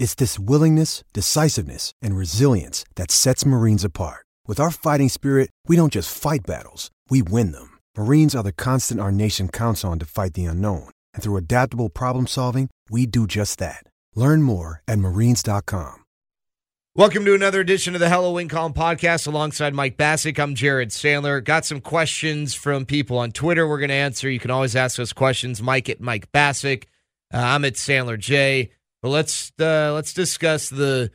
It's this willingness, decisiveness, and resilience that sets Marines apart. With our fighting spirit, we don't just fight battles, we win them. Marines are the constant our nation counts on to fight the unknown. And through adaptable problem solving, we do just that. Learn more at marines.com. Welcome to another edition of the Hello Win Column podcast alongside Mike Bacsik. I'm Jared Sandler. Got some questions from people on Twitter we're going to answer. You can always ask us questions. Mike at Mike Bacsik. Uh, I'm at Sandler J. But let's uh, let's discuss the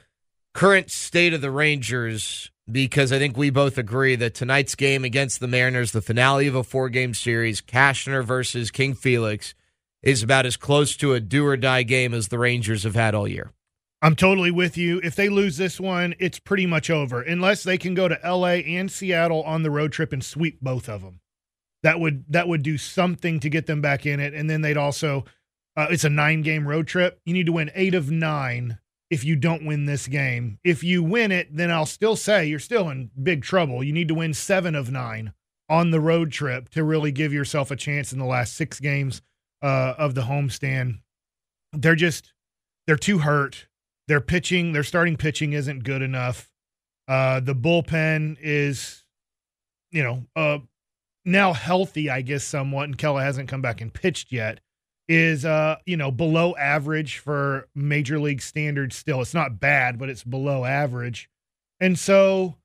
current state of the Rangers because I think we both agree that tonight's game against the Mariners, the finale of a four game series, Cashner versus King Felix, is about as close to a do or die game as the Rangers have had all year. I'm totally with you. If they lose this one, it's pretty much over unless they can go to LA and Seattle on the road trip and sweep both of them. That would that would do something to get them back in it and then they'd also uh, it's a nine game road trip. You need to win eight of nine if you don't win this game. If you win it, then I'll still say you're still in big trouble. You need to win seven of nine on the road trip to really give yourself a chance in the last six games uh, of the homestand. They're just, they're too hurt. Their pitching, their starting pitching isn't good enough. Uh, the bullpen is, you know, uh, now healthy, I guess, somewhat, and Kela hasn't come back and pitched yet is uh you know below average for major league standards still. It's not bad but it's below average. And so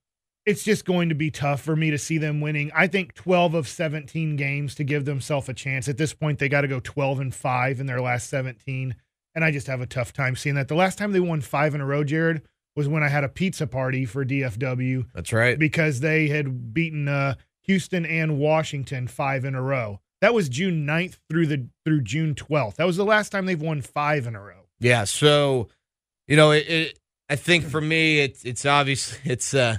it's just going to be tough for me to see them winning. I think 12 of 17 games to give themselves a chance. At this point they got to go 12 and 5 in their last 17 and i just have a tough time seeing that. The last time they won 5 in a row jared was when i had a pizza party for dfw That's right. because they had beaten uh houston and washington 5 in a row that was June 9th through the through June 12th. That was the last time they've won five in a row. Yeah. So, you know, it, it I think for me, it's it's obvious. It's uh,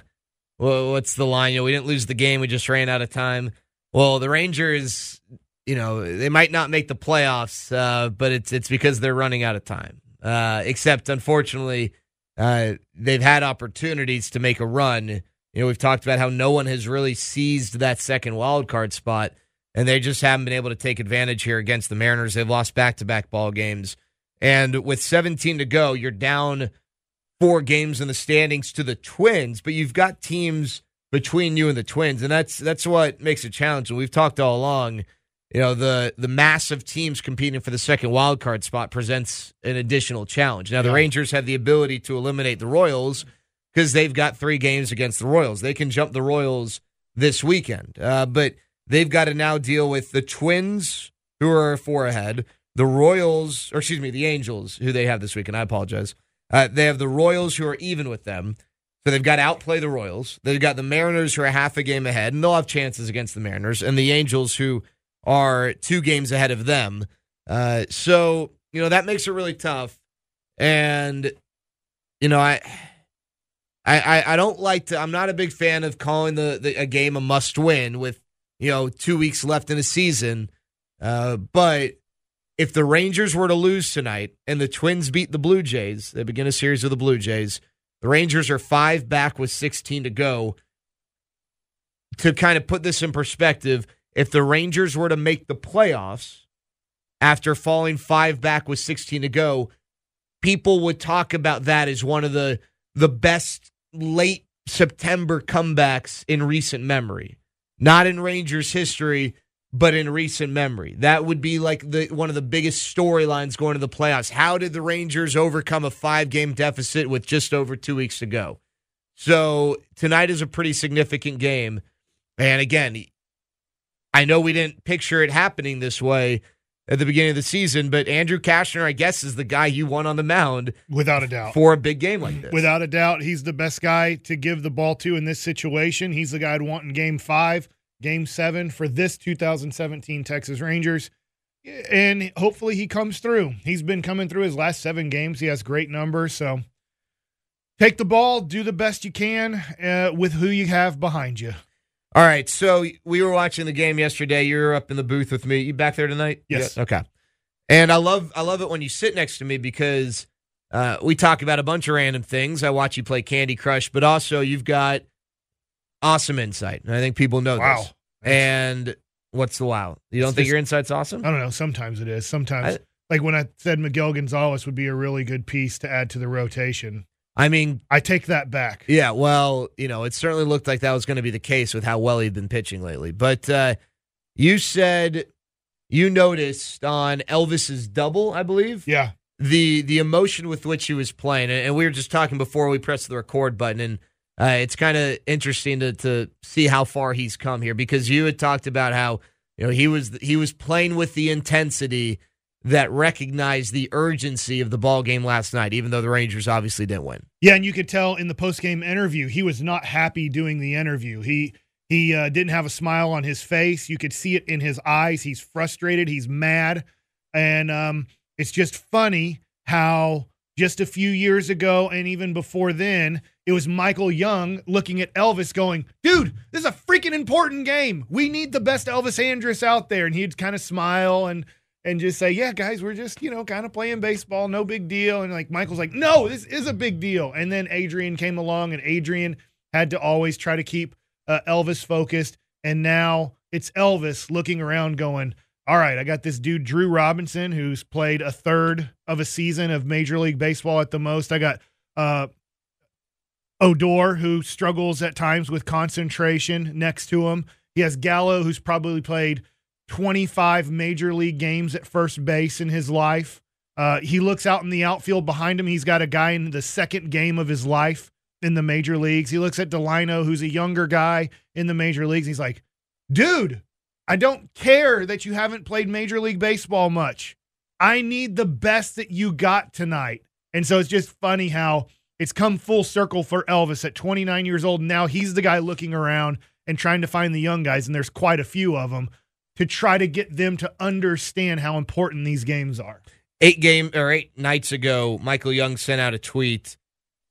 what's the line? You know, we didn't lose the game. We just ran out of time. Well, the Rangers, you know, they might not make the playoffs, uh, but it's it's because they're running out of time. Uh, except, unfortunately, uh, they've had opportunities to make a run. You know, we've talked about how no one has really seized that second wild card spot and they just haven't been able to take advantage here against the Mariners. They've lost back to back ball games. And with 17 to go, you're down four games in the standings to the Twins, but you've got teams between you and the Twins, and that's that's what makes it challenging. We've talked all along, you know, the the massive teams competing for the second wild card spot presents an additional challenge. Now the Yeah. Rangers have the ability to eliminate the Royals because they've got three games against the Royals. They can jump the Royals this weekend, uh, but they've got to now deal with the Twins, who are four ahead, the Royals, or excuse me, the Angels, who they have this week, and I apologize. Uh, they have the Royals, who are even with them. So they've got to outplay the Royals. They've got the Mariners, who are half a game ahead, and they'll have chances against the Mariners, and the Angels, who are two games ahead of them. Uh, so, you know, that makes it really tough. And, you know, I. I, I, don't like to. I'm not a big fan of calling the, the a game a must win with you know two weeks left in a season. Uh, but if the Rangers were to lose tonight and the Twins beat the Blue Jays, they begin a series with the Blue Jays. The Rangers are five back with 16 to go. To kind of put this in perspective, if the Rangers were to make the playoffs after falling five back with 16 to go, people would talk about that as one of the the best late September comebacks in recent memory. Not in Rangers history, but in recent memory. That would be like the one of the biggest storylines going to the playoffs. How did the Rangers overcome a five game deficit with just over two weeks to go? So tonight is a pretty significant game. And again, I know we didn't picture it happening this way at the beginning of the season, but Andrew Cashner, I guess, is the guy you want on the mound Without a doubt. for a big game like this. Without a doubt, he's the best guy to give the ball to in this situation. He's the guy I'd want in game five, game seven for this 2017 Texas Rangers. And hopefully he comes through. He's been coming through his last seven games. He has great numbers. So Take the ball, do the best you can uh, with who you have behind you. All right, so we were watching the game yesterday. You were up in the booth with me. You back there tonight? Yes. Yeah, Okay. And I love I love it when you sit next to me because uh, we talk about a bunch of random things. I watch you play Candy Crush, but also you've got awesome insight, and I think people know Wow. this. And what's the wow? You don't It's think just- your insight's awesome? I don't know. Sometimes it is. Sometimes, I- like when I said Miguel Gonzalez would be a really good piece to add to the rotation, I mean, I take that back. Yeah, well, you know, it certainly looked like that was going to be the case with how well he'd been pitching lately. But uh, you said you noticed on Elvis's double, I believe, Yeah. the the emotion with which he was playing, and and we were just talking before we pressed the record button, and uh, it's kind of interesting to to see how far he's come here because you had talked about how you know he was he was playing with the intensity that recognized the urgency of the ball game last night, even though the Rangers obviously didn't win. Yeah, and you could tell in the post game interview he was not happy doing the interview. He he uh, didn't have a smile on his face. You could see it in his eyes. He's frustrated. He's mad, and um, it's just funny how just a few years ago and even before then, it was Michael Young looking at Elvis, going, "Dude, this is a freaking important game. We need the best Elvis Andrus out there." And he'd kind of smile and and just say, "Yeah, guys, we're just you know kind of playing baseball, no big deal." And like Michael's like, "No, this is a big deal." And then Adrian came along, and Adrian had to always try to keep uh, Elvis focused. And now it's Elvis looking around, going, "All right, I got this dude Drew Robinson who's played a third of a season of Major League Baseball at the most. I got." uh Odor, who struggles at times with concentration next to him. He has Gallo, who's probably played 25 major league games at first base in his life. Uh, he looks out in the outfield behind him. He's got a guy in the second game of his life in the major leagues. He looks at Delino, who's a younger guy in the major leagues. He's like, dude, I don't care that you haven't played Major League Baseball much. I need the best that you got tonight. And so it's just funny how it's come full circle for Elvis at 29 years old. Now he's the guy looking around and trying to find the young guys, and there's quite a few of them to try to get them to understand how important these games are. eight game or eight nights ago, Michael Young sent out a tweet.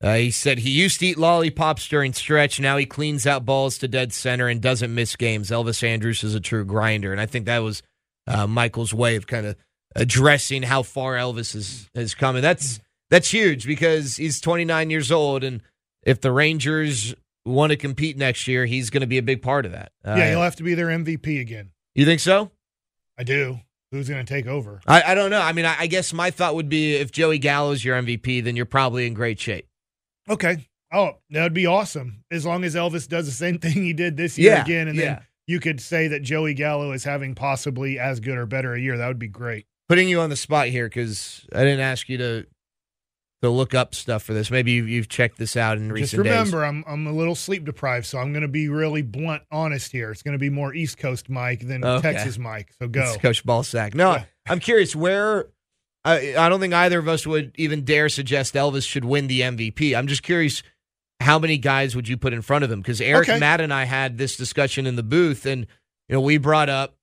Uh, he said he used to eat lollipops during stretch. Now he cleans out balls to dead center and doesn't miss games. Elvis Andrus is a true grinder, and I think that was uh, Michael's way of kind of addressing how far Elvis has has come, and that's that's huge because he's 29 years old, and if the Rangers want to compete next year, he's going to be a big part of that. Uh, yeah, he'll have to be their MVP again. You think so? I do. Who's going to take over? I, I don't know. I mean, I, I guess my thought would be if Joey Gallo's your MVP, then you're probably in great shape. Okay. Oh, that'd be awesome. As long as Elvis does the same thing he did this year Yeah, again, and yeah. then you could say that Joey Gallo is having possibly as good or better a year. That would be great. putting you on the spot here because I didn't ask you to to look up stuff for this. Maybe you've, you've checked this out in recent Just remember, I'm I'm a little sleep deprived, so I'm going to be really blunt, honest here. It's going to be more East Coast Mike than Okay. Texas Mike. So go. It's Coach Ballsack. No, Yeah. I'm curious where. I, I don't think either of us would even dare suggest Elvis should win the MVP. I'm just curious how many guys would you put in front of him? Because Eric Okay. Matt and I had this discussion in the booth, and you know we brought up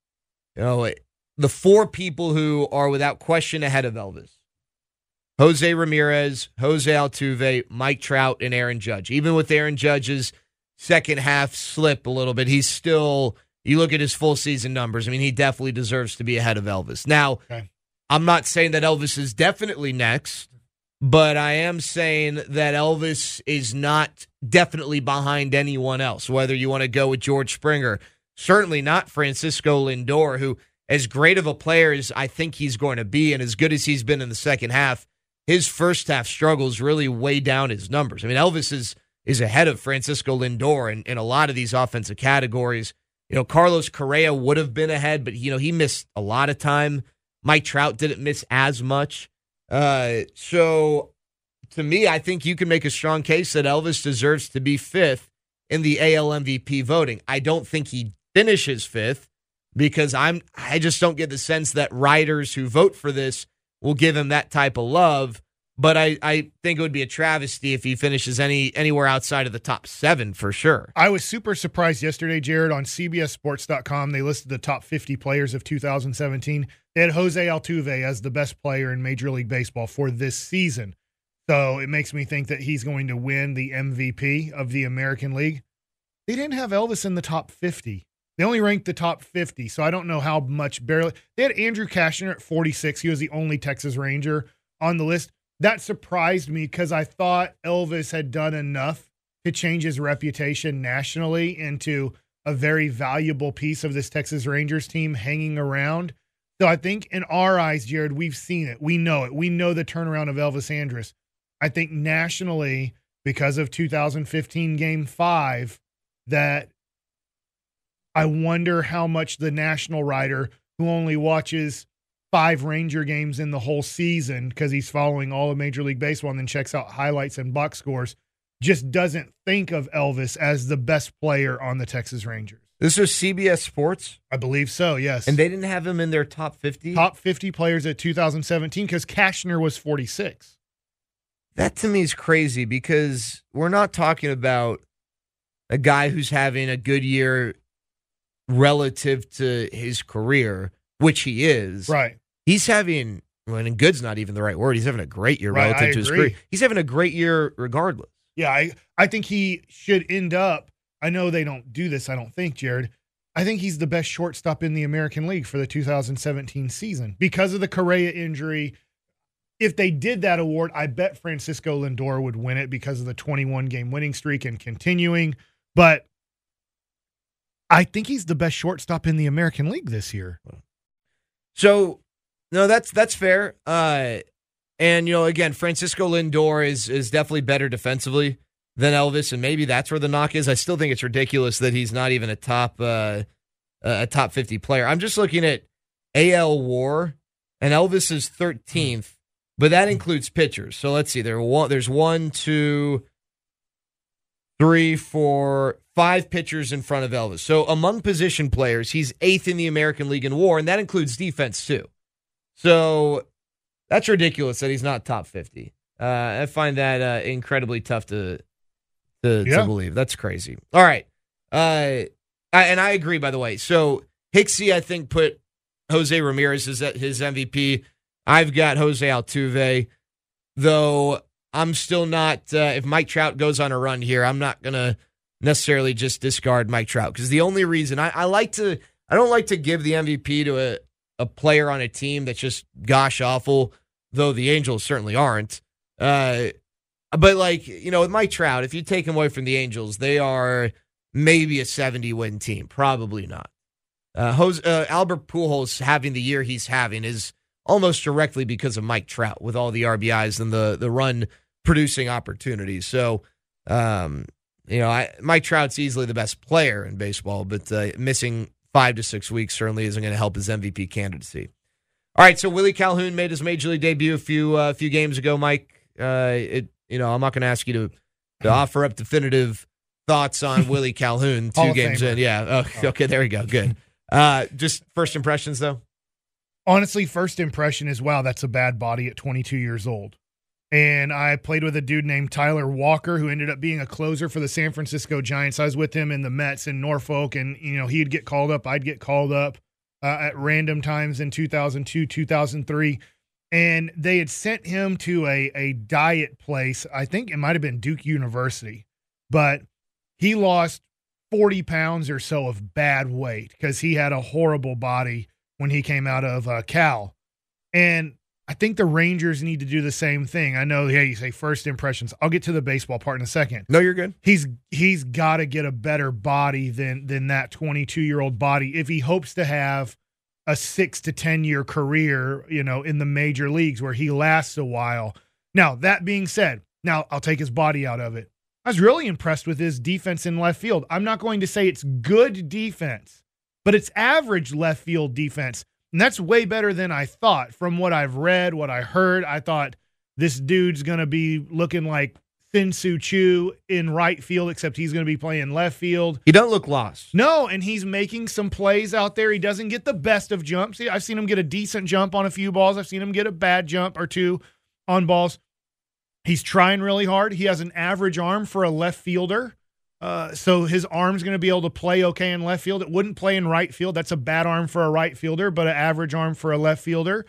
you know the four people who are without question ahead of Elvis: Jose Ramirez, Jose Altuve, Mike Trout, and Aaron Judge. Even with Aaron Judge's second half slip a little bit, he's still. You look at his full season numbers. I mean, he definitely deserves to be ahead of Elvis. Now, Okay. I'm not saying that Elvis is definitely next, but I am saying that Elvis is not definitely behind anyone else, whether you want to go with George Springer. Certainly not Francisco Lindor, who, as great of a player as I think he's going to be and as good as he's been in the second half, his first half struggles really weigh down his numbers. I mean, Elvis is is ahead of Francisco Lindor in, in a lot of these offensive categories. You know, Carlos Correa would have been ahead, but you know, he missed a lot of time. Mike Trout didn't miss as much. Uh, so to me, I think you can make a strong case that Elvis deserves to be fifth in the AL MVP voting. I don't think he finishes fifth because I'm I just don't get the sense that writers who vote for this will give him that type of love. But I, I think it would be a travesty if he finishes any anywhere outside of the top seven for sure. I was super surprised yesterday, Jared, on CBSSports.com. They listed the top 50 players of 2017. They had Jose Altuve as the best player in Major League Baseball for this season. So it makes me think that he's going to win the MVP of the American League. They didn't have Elvis in the top 50. They only ranked the top 50. So I don't know how much barely. They had Andrew Cashner at 46. He was the only Texas Ranger on the list. That surprised me because I thought Elvis had done enough to change his reputation nationally into a very valuable piece of this Texas Rangers team hanging around. So I think in our eyes, Jared, we've seen it. We know it. We know the turnaround of Elvis Andrus. I think nationally, because of 2015 game five, that I wonder how much the national writer who only watches five Ranger games in the whole season because he's following all of Major League Baseball and then checks out highlights and box scores just doesn't think of Elvis as the best player on the Texas Rangers. This was CBS Sports, I believe so, yes. and they didn't have him in their top 50. top 50 players at 2017 because Cashner was 46. That to me is crazy because we're not talking about a guy who's having a good year relative to his career, which he is. Right. He's having, well, and good's not even the right word. He's having a great year Right, relative I to his career. He's having a great year regardless. Yeah, I, I think he should end up. I know they don't do this, I don't think, Jared. I think he's the best shortstop in the American League for the 2017 season because of the Correa injury. If they did that award, I bet Francisco Lindor would win it because of the 21 game winning streak and continuing. But I think he's the best shortstop in the American League this year. So, no, that's that's fair. Uh, and you know, again, Francisco Lindor is is definitely better defensively than Elvis, and maybe that's where the knock is. I still think it's ridiculous that he's not even a top uh, a top fifty player. I'm just looking at AL WAR, and Elvis is 13th, but that includes pitchers. So let's see. There one, there's one, two, three, four, five pitchers in front of Elvis. So among position players, he's eighth in the American League in WAR, and that includes defense too. So that's ridiculous that he's not top 50. Uh, I find that uh, incredibly tough to to, Yeah. to believe. That's crazy. All right, uh, I, and I agree. By the way, so Hixie, I think put Jose Ramirez as his MVP. I've got Jose Altuve, though. I'm still not. Uh, if Mike Trout goes on a run here, I'm not gonna necessarily just discard Mike Trout because the only reason I, I like to, I don't like to give the MVP to a a player on a team that's just gosh awful. Though the Angels certainly aren't. Uh, but like you know, with Mike Trout, if you take him away from the Angels, they are maybe a 70 win team. Probably not. Uh, Jose, uh, Albert Pujols having the year he's having is almost directly because of Mike Trout with all the RBIs and the the run producing opportunities. So, um, you know, I, Mike Trout's easily the best player in baseball, but uh, missing five to six weeks certainly isn't going to help his MVP candidacy. All right, so Willie Calhoun made his major league debut a few uh, few games ago. Mike, uh, it you know I'm not going to ask you to to offer up definitive thoughts on Willie Calhoun two games in. Yeah, oh, okay, there we go. Good. Uh, just first impressions though. Honestly, first impression is wow, that's a bad body at 22 years old. And I played with a dude named Tyler Walker who ended up being a closer for the San Francisco Giants. I was with him in the Mets in Norfolk, and you know he'd get called up, I'd get called up uh, at random times in 2002, 2003. And they had sent him to a a diet place. I think it might have been Duke University, but he lost 40 pounds or so of bad weight because he had a horrible body when he came out of uh, Cal. And I think the Rangers need to do the same thing. I know, yeah, you say first impressions. I'll get to the baseball part in a second. No, you're good. He's he's got to get a better body than than that 22 year old body if he hopes to have a six to 10 year career, you know, in the major leagues where he lasts a while. Now that being said, now I'll take his body out of it. I was really impressed with his defense in left field. I'm not going to say it's good defense, but it's average left field defense. And that's way better than I thought from what I've read, what I heard. I thought this dude's going to be looking like Shin-Soo Choo in right field, except he's going to be playing left field. He don't look lost. No, and he's making some plays out there. He doesn't get the best of jumps. I've seen him get a decent jump on a few balls. I've seen him get a bad jump or two on balls. He's trying really hard. He has an average arm for a left fielder. Uh, so his arm's going to be able to play okay in left field. It wouldn't play in right field. That's a bad arm for a right fielder, but an average arm for a left fielder.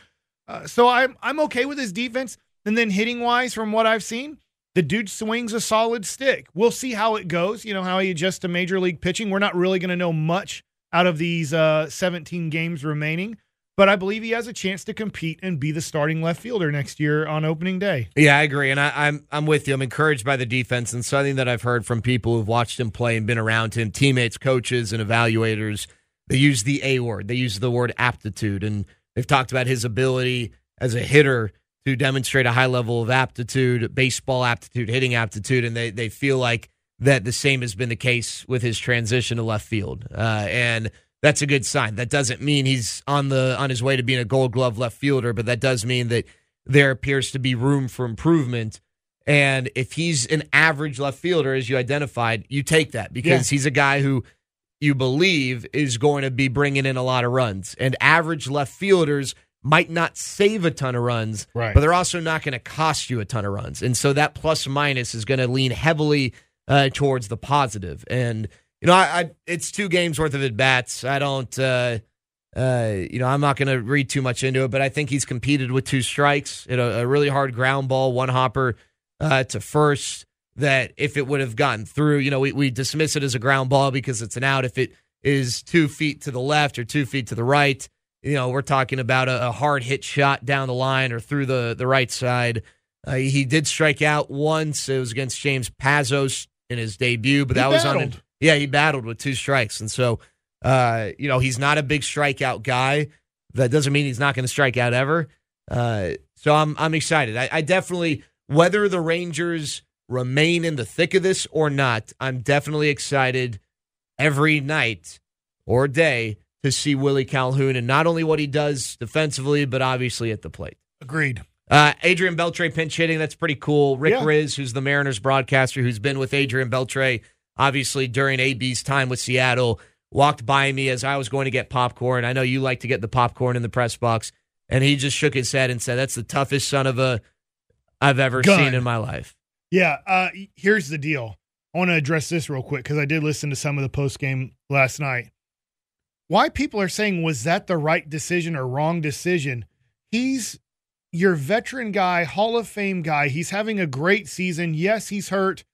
Uh, so I'm I'm okay with his defense. And then hitting wise, from what I've seen, the dude swings a solid stick. We'll see how it goes, you know, how he adjusts to major league pitching. We're not really going to know much out of these uh, 17 games remaining, but I believe he has a chance to compete and be the starting left fielder next year on opening day. Yeah, I agree, and I, I'm I'm with you. I'm encouraged by the defense and something that I've heard from people who've watched him play and been around him, teammates, coaches, and evaluators. They use the A word. They use the word aptitude, and they've talked about his ability as a hitter to demonstrate a high level of aptitude, baseball aptitude, hitting aptitude, and they they feel like that the same has been the case with his transition to left field, uh, and that's a good sign. That doesn't mean he's on the on his way to being a Gold Glove left fielder, but that does mean that there appears to be room for improvement. And if he's an average left fielder, as you identified, you take that because yeah. he's a guy who you believe is going to be bringing in a lot of runs. And average left fielders might not save a ton of runs, right. but they're also not going to cost you a ton of runs. And so that plus minus is going to lean heavily uh, towards the positive. And you know, I, I, it's two games worth of at bats. I don't, uh, uh, you know, I'm not going to read too much into it, but I think he's competed with two strikes, you know, a really hard ground ball, one hopper uh, to first. That if it would have gotten through, you know, we, we dismiss it as a ground ball because it's an out. If it is two feet to the left or two feet to the right, you know, we're talking about a, a hard hit shot down the line or through the, the right side. Uh, he did strike out once. It was against James Pazos in his debut, but he that battled. was on. Yeah, he battled with two strikes, and so uh, you know he's not a big strikeout guy. That doesn't mean he's not going to strike out ever. Uh, so I'm I'm excited. I, I definitely whether the Rangers remain in the thick of this or not, I'm definitely excited every night or day to see Willie Calhoun and not only what he does defensively, but obviously at the plate. Agreed. Uh, Adrian Beltre pinch hitting, that's pretty cool. Rick Yeah. Riz, who's the Mariners broadcaster, who's been with Adrian Beltre, obviously during AB's time with Seattle, walked by me as I was going to get popcorn. I know you like to get the popcorn in the press box, and he just shook his head and said, "That's the toughest son of a I've ever Gun. seen in my life." Yeah, uh, here's the deal. I want to address this real quick because I did listen to some of the post game last night. Why people are saying was that the right decision or wrong decision? He's your veteran guy, Hall of Fame guy. He's having a great season. Yes, he's hurt.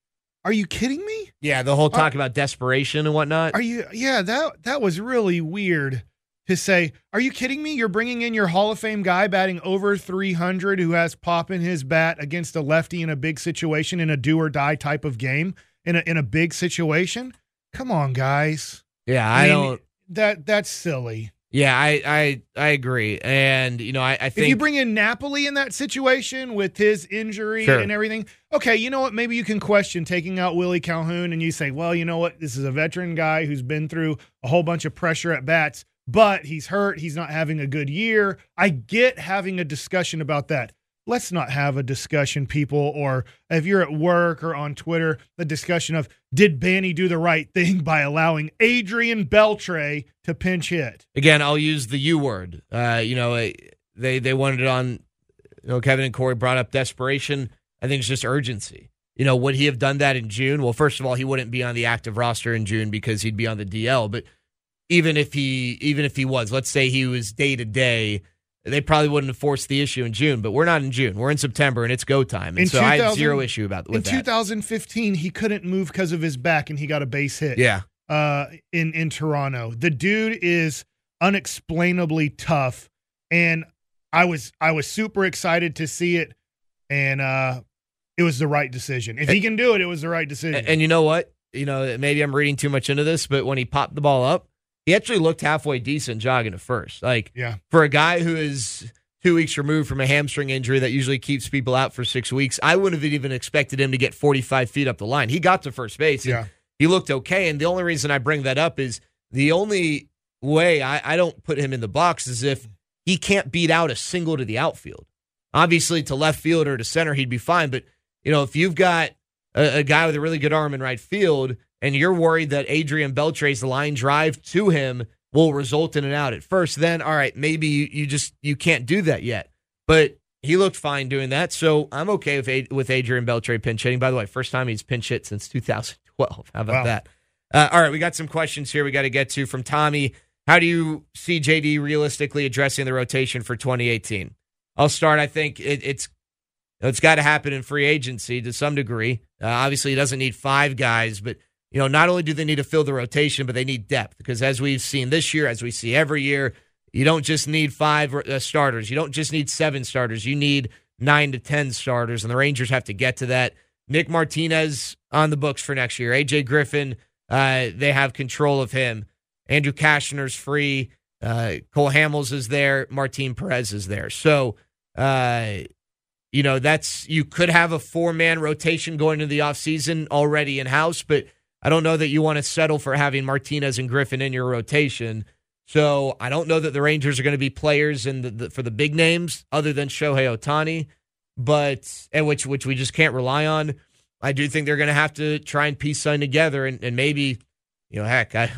Are you kidding me? Yeah, the whole talk about desperation and whatnot. Are you? Yeah, that that was really weird to say. Are you kidding me? You're bringing in your Hall of Fame guy batting over 300 who has pop in his bat against a lefty in a big situation in a do or die type of game in a in a big situation. Come on, guys. yeah, I, mean, don't. That that's silly. Yeah, I I I agree, and you know, I, I If you bring in Napoli in that situation with his injury Sure. and everything, okay, you know what? Maybe you can question taking out Willie Calhoun and you say, well, you know what? This is a veteran guy who's been through a whole bunch of pressure at bats, but he's hurt. He's not having a good year. I get having a discussion about that. Let's not have a discussion, people, or if you're at work or on Twitter, the discussion of did Banny do the right thing by allowing Adrian Beltre to pinch hit? again, I'll use the U word. Uh, you know, they they wanted it on. You know, Kevin and Corey brought up desperation. I think it's just urgency. You know, would he have done that in June? Well, first of all, he wouldn't be on the active roster in June because he'd be on the DL. But even if he even if he was, let's say he was day to day, they probably wouldn't have forced the issue in June. But we're not in June. We're in September, and it's go time. And In so I had zero issue about In with that. 2015, he couldn't move because of his back, and he got a base hit. Yeah, uh, in in Toronto. The dude is unexplainably tough, and I was I was super excited to see it, and uh, it was the right decision. If he can do it, it was the right decision. And, and you know what? You know, maybe I'm reading too much into this, but when he popped the ball up, he actually looked halfway decent jogging at first. Like yeah, for a guy who is two weeks removed from a hamstring injury that usually keeps people out for six weeks, I wouldn't have even expected him to get 45 feet up the line. He got to first base. yeah, He looked okay. And the only reason I bring that up is the only way I, I don't put him in the box is if he can't beat out a single to the outfield. Obviously, to left field or to center, he'd be fine. But, you know, if you've got a, a guy with a really good arm in right field and you're worried that Adrian Beltre's line drive to him will result in an out at first, then all right, maybe you, you just you can't do that yet. But he looked fine doing that, so I'm okay with with Adrian Beltre pinch hitting. By the way, first time he's pinch hit since 2012. How about Wow. that? Uh, all right, we got some questions here we got to get to from Tommy. How do you see JD realistically addressing the rotation for 2018? I'll start. I think it, it's it's got to happen in free agency to some degree. Uh, obviously, he doesn't need five guys, but you know, not only do they need to fill the rotation, but they need depth because as we've seen this year, as we see every year, you don't just need five uh, starters. You don't just need seven starters. You need nine to 10 starters, and the Rangers have to get to that. Nick Martinez on the books for next year. AJ Griffin, uh, they have control of him. Andrew Cashner's free. Uh, Cole Hamels is there. Martin Perez is there. So, uh, you know, that's you could have a four man rotation going into the offseason already in house, but I don't know that you want to settle for having Martinez and Griffin in your rotation. So I don't know that the Rangers are going to be players in the, the, for the big names other than Shohei Ohtani, but and which which we just can't rely on. I do think they're going to have to try and piece something together, and, and maybe, you know, heck, I,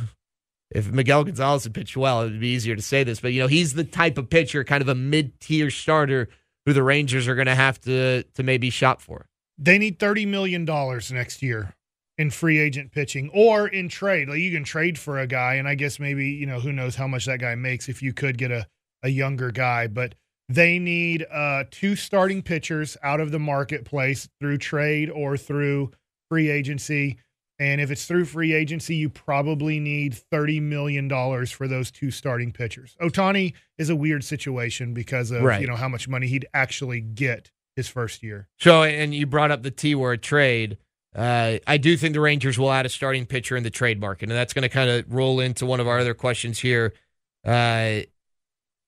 if Miguel Gonzalez had pitched well, it would be easier to say this, but you know, he's the type of pitcher, kind of a mid tier starter, who the Rangers are going to have to to maybe shop for. They need thirty million dollars next year in free agent pitching or in trade. Like you can trade for a guy, and I guess maybe, you know, who knows how much that guy makes if you could get a, a younger guy. But they need uh, two starting pitchers out of the marketplace through trade or through free agency. And if it's through free agency, you probably need $30 million for those two starting pitchers. Ohtani is a weird situation because of, Right. you know, how much money he'd actually get his first year. So, and you brought up the T word trade. Uh, I do think the Rangers will add a starting pitcher in the trade market, and that's going to kind of roll into one of our other questions here. Uh,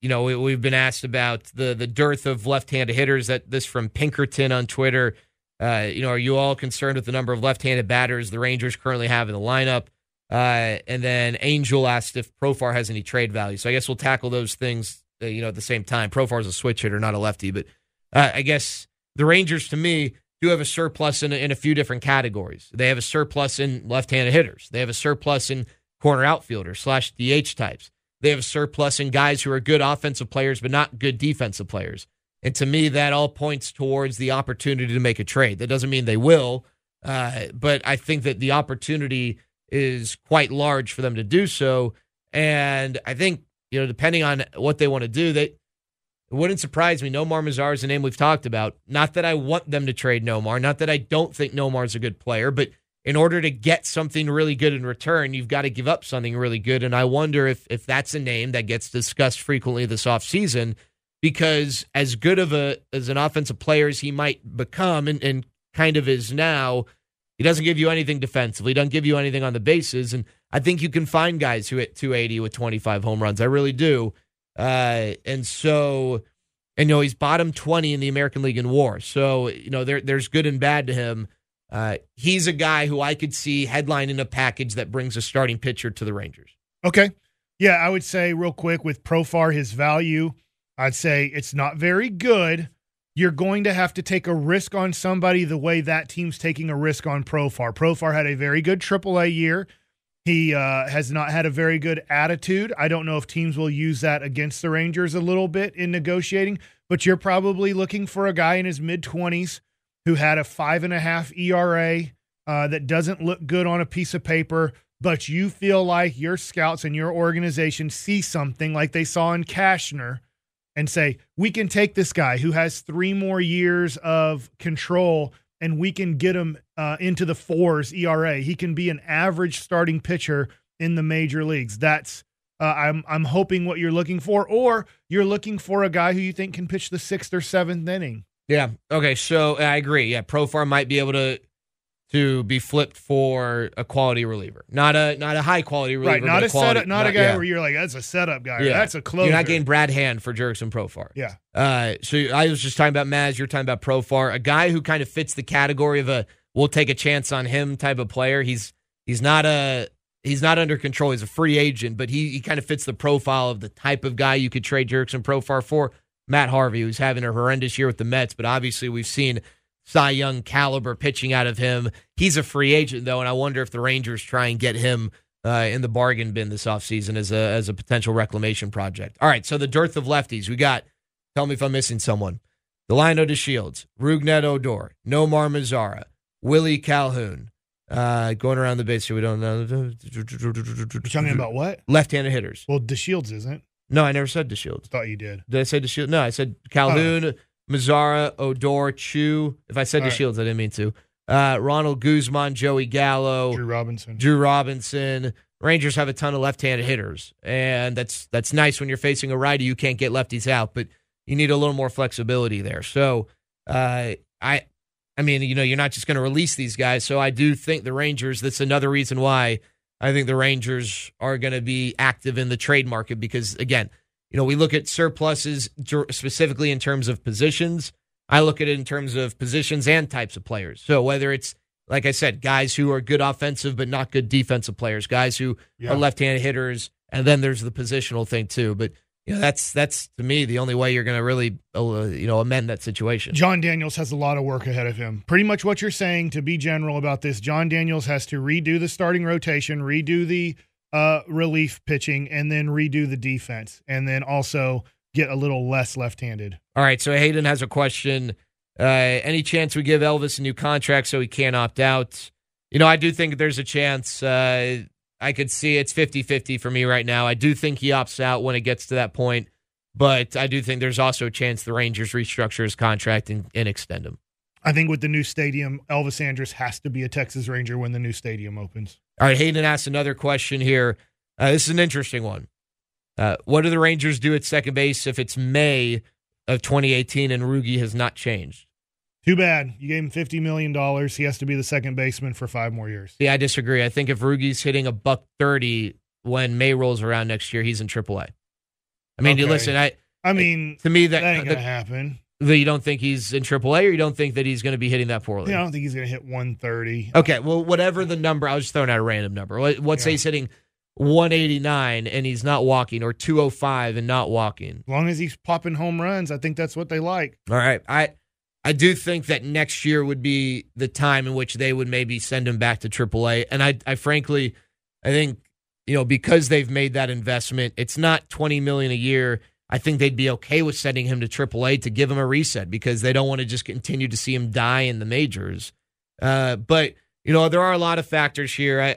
you know, we, we've been asked about the the dearth of left-handed hitters. That this from Pinkerton on Twitter. Uh, you know, are you all concerned with the number of left-handed batters the Rangers currently have in the lineup? Uh, and then Angel asked if Profar has any trade value. So I guess we'll tackle those things, uh, you know, at the same time. Profar's a switch hitter, not a lefty, but uh, I guess the Rangers, to me, do have a surplus in a, in a few different categories. They have a surplus in left-handed hitters. They have a surplus in corner outfielders slash DH types. They have a surplus in guys who are good offensive players but not good defensive players. And to me, that all points towards the opportunity to make a trade. That doesn't mean they will, uh, but I think that the opportunity is quite large for them to do so. And I think you know, depending on what they want to do, they it wouldn't surprise me. Nomar Mazara is a name we've talked about. Not that I want them to trade Nomar, not that I don't think Nomar's a good player, but in order to get something really good in return, you've got to give up something really good. And I wonder if if that's a name that gets discussed frequently this offseason because as good of a as an offensive player as he might become and, and kind of is now, he doesn't give you anything defensively, doesn't give you anything on the bases. And I think you can find guys who hit 280 with 25 home runs. I really do. Uh, and so, and you know, he's bottom 20 in the American League in WAR. So, you know, there there's good and bad to him. Uh, he's a guy who I could see headlining a package that brings a starting pitcher to the Rangers. Okay. Yeah, I would say real quick with Profar, his value, I'd say it's not very good. You're going to have to take a risk on somebody the way that team's taking a risk on Profar. Profar had a very good AAA year. He uh, has not had a very good attitude. I don't know if teams will use that against the Rangers a little bit in negotiating, but you're probably looking for a guy in his mid 20s who had a five and a half ERA uh, that doesn't look good on a piece of paper, but you feel like your scouts and your organization see something like they saw in Cashner and say, we can take this guy who has three more years of control and we can get him uh, into the fours ERA. He can be an average starting pitcher in the major leagues. That's uh, I'm I'm hoping what you're looking for, or you're looking for a guy who you think can pitch the sixth or seventh inning. Yeah. Okay. So I agree. Yeah, Profar might be able to to be flipped for a quality reliever, not a not a high quality reliever, right, not a quality, setup, not, a guy yeah. where you're like that's a setup guy. Yeah. That's a closer. You're not getting Brad Hand for Jurickson Profar. yeah. Uh, so I was just talking about Maz. You're talking about Profar, a guy who kind of fits the category of a we'll take a chance on him type of player. He's he's not a he's not under control. He's a free agent, but he he kind of fits the profile of the type of guy you could trade Jurickson Profar for. Matt Harvey, who's having a horrendous year with the Mets, but obviously we've seen Cy Young caliber pitching out of him. He's a free agent though, and I wonder if the Rangers try and get him uh, in the bargain bin this offseason as a as a potential reclamation project. All right, so the dearth of lefties. We got tell me if I'm missing someone. Delino De Shields, Rougned Odor, Nomar Mazara, Willie Calhoun. Uh, going around the base here, we don't know. You're talking about what? left-handed hitters. Well, DeShields isn't. No, I never said DeShields. Thought you did. Did I say DeShields? No, I said Calhoun, Mazara, Odor, Choo. If I said All the right. Shields, I didn't mean to. Uh, Ronald Guzman, Joey Gallo, Drew Robinson. Drew Robinson. Rangers have a ton of left-handed hitters, and that's that's nice when you're facing a righty. You can't get lefties out, but you need a little more flexibility there. So, uh, I, I mean, you know, you're not just going to release these guys. So I do think the Rangers. That's another reason why I think the Rangers are going to be active in the trade market because again, you know, we look at surpluses specifically in terms of positions. I look at it in terms of positions and types of players. So whether it's like I said, guys who are good offensive but not good defensive players, guys who Yeah. are left-handed hitters, and then there's the positional thing too. But you know, that's that's to me the only way you're going to really uh, you know amend that situation. Jon Daniels has a lot of work ahead of him. Pretty much what you're saying, to be general about this, Jon Daniels has to redo the starting rotation, redo the uh, relief pitching, and then redo the defense, and then also get a little less left-handed. All right, so Hayden has a question. Uh, any chance we give Elvis a new contract so he can't opt out? You know, I do think there's a chance. Uh, I could see it's 50 50 for me right now. I do think he opts out when it gets to that point, but I do think there's also a chance the Rangers restructure his contract and, and extend him. I think with the new stadium, Elvis Andrus has to be a Texas Ranger when the new stadium opens. All right, Hayden asked another question here. Uh, this is an interesting one. Uh, what do the Rangers do at second base if it's May of 2018 and Rugi has not changed? Too bad. You gave him $50 million. He has to be the second baseman for five more years. Yeah, I disagree. I think if Rugi's hitting a buck thirty when May rolls around next year, he's in AAA. I mean, you Okay. listen. I I mean, to me that, that, ain't to that, happen. That you don't think he's in AAA, or you don't think that he's going to be hitting that poorly. Yeah, I don't think he's going to hit 130. Okay, well, whatever the number, I was just throwing out a random number. Say Yeah. he's hitting one eighty nine and he's not walking, or two oh five and not walking. As long as he's popping home runs, I think that's what they like. All right, I. I do think that next year would be the time in which they would maybe send him back to AAA, and I, I frankly, I think you know because they've made that investment, it's not twenty million a year. I think they'd be okay with sending him to AAA to give him a reset because they don't want to just continue to see him die in the majors. Uh, but you know there are a lot of factors here. I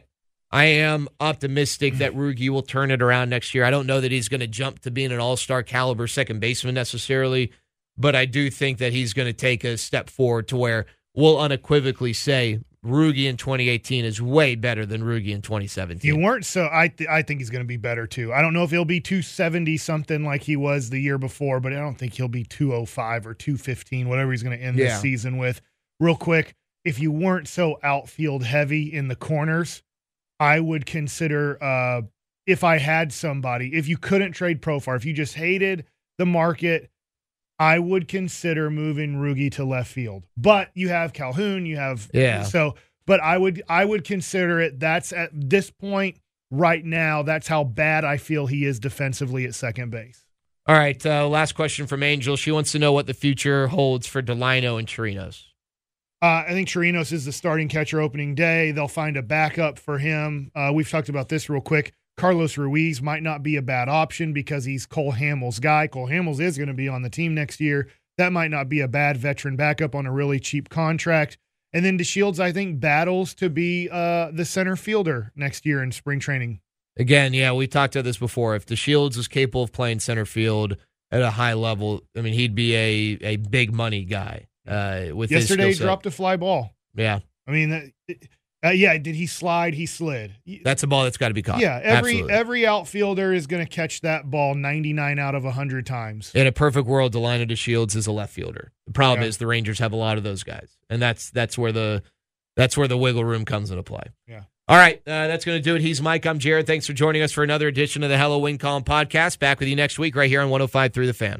I am optimistic that Rugi will turn it around next year. I don't know that he's going to jump to being an all star caliber second baseman necessarily but I do think that he's going to take a step forward to where we'll unequivocally say Rugi in 2018 is way better than Rugi in 2017. you weren't so, I th- I think he's going to be better too. I don't know if he'll be 270 something like he was the year before, but I don't think he'll be 205 or 215, whatever he's going to end Yeah. this season with. Real quick, if you weren't so outfield heavy in the corners, I would consider uh, if I had somebody, if you couldn't trade Profar, if you just hated the market, I would consider moving Rugi to left field. But you have Calhoun, you have Yeah. So, but I would I would consider it. That's at this point right now. That's how bad I feel he is defensively at second base. All right, uh, last question from Angel. She wants to know what the future holds for Delino and Chirinos. Uh, I think Chirinos is the starting catcher opening day. They'll find a backup for him. Uh, we've talked about this real quick. Carlos Ruiz might not be a bad option because he's Cole Hamels' guy. Cole Hamels is going to be on the team next year. That might not be a bad veteran backup on a really cheap contract. And then DeShields, I think, battles to be uh, the center fielder next year in spring training. Again, yeah, we talked about this before. If the Shields is capable of playing center field at a high level, I mean, he'd be a, a big money guy. Uh, with his Yesterday, he dropped a fly ball. Yeah, I mean, that, uh, yeah, did he slide? He slid. that's a ball that's got to be caught. yeah, every Absolutely. every outfielder is going to catch that ball 99 out of 100 times. In a perfect world, Delino DeShields is a left fielder. The problem Yeah. is the Rangers have a lot of those guys, and that's that's where the that's where the wiggle room comes into play. Yeah. All right, uh, that's going to do it. He's Mike. I'm Jared. Thanks for joining us for another edition of the Hello Win Column podcast. Back with you next week right here on 105 through the Fan.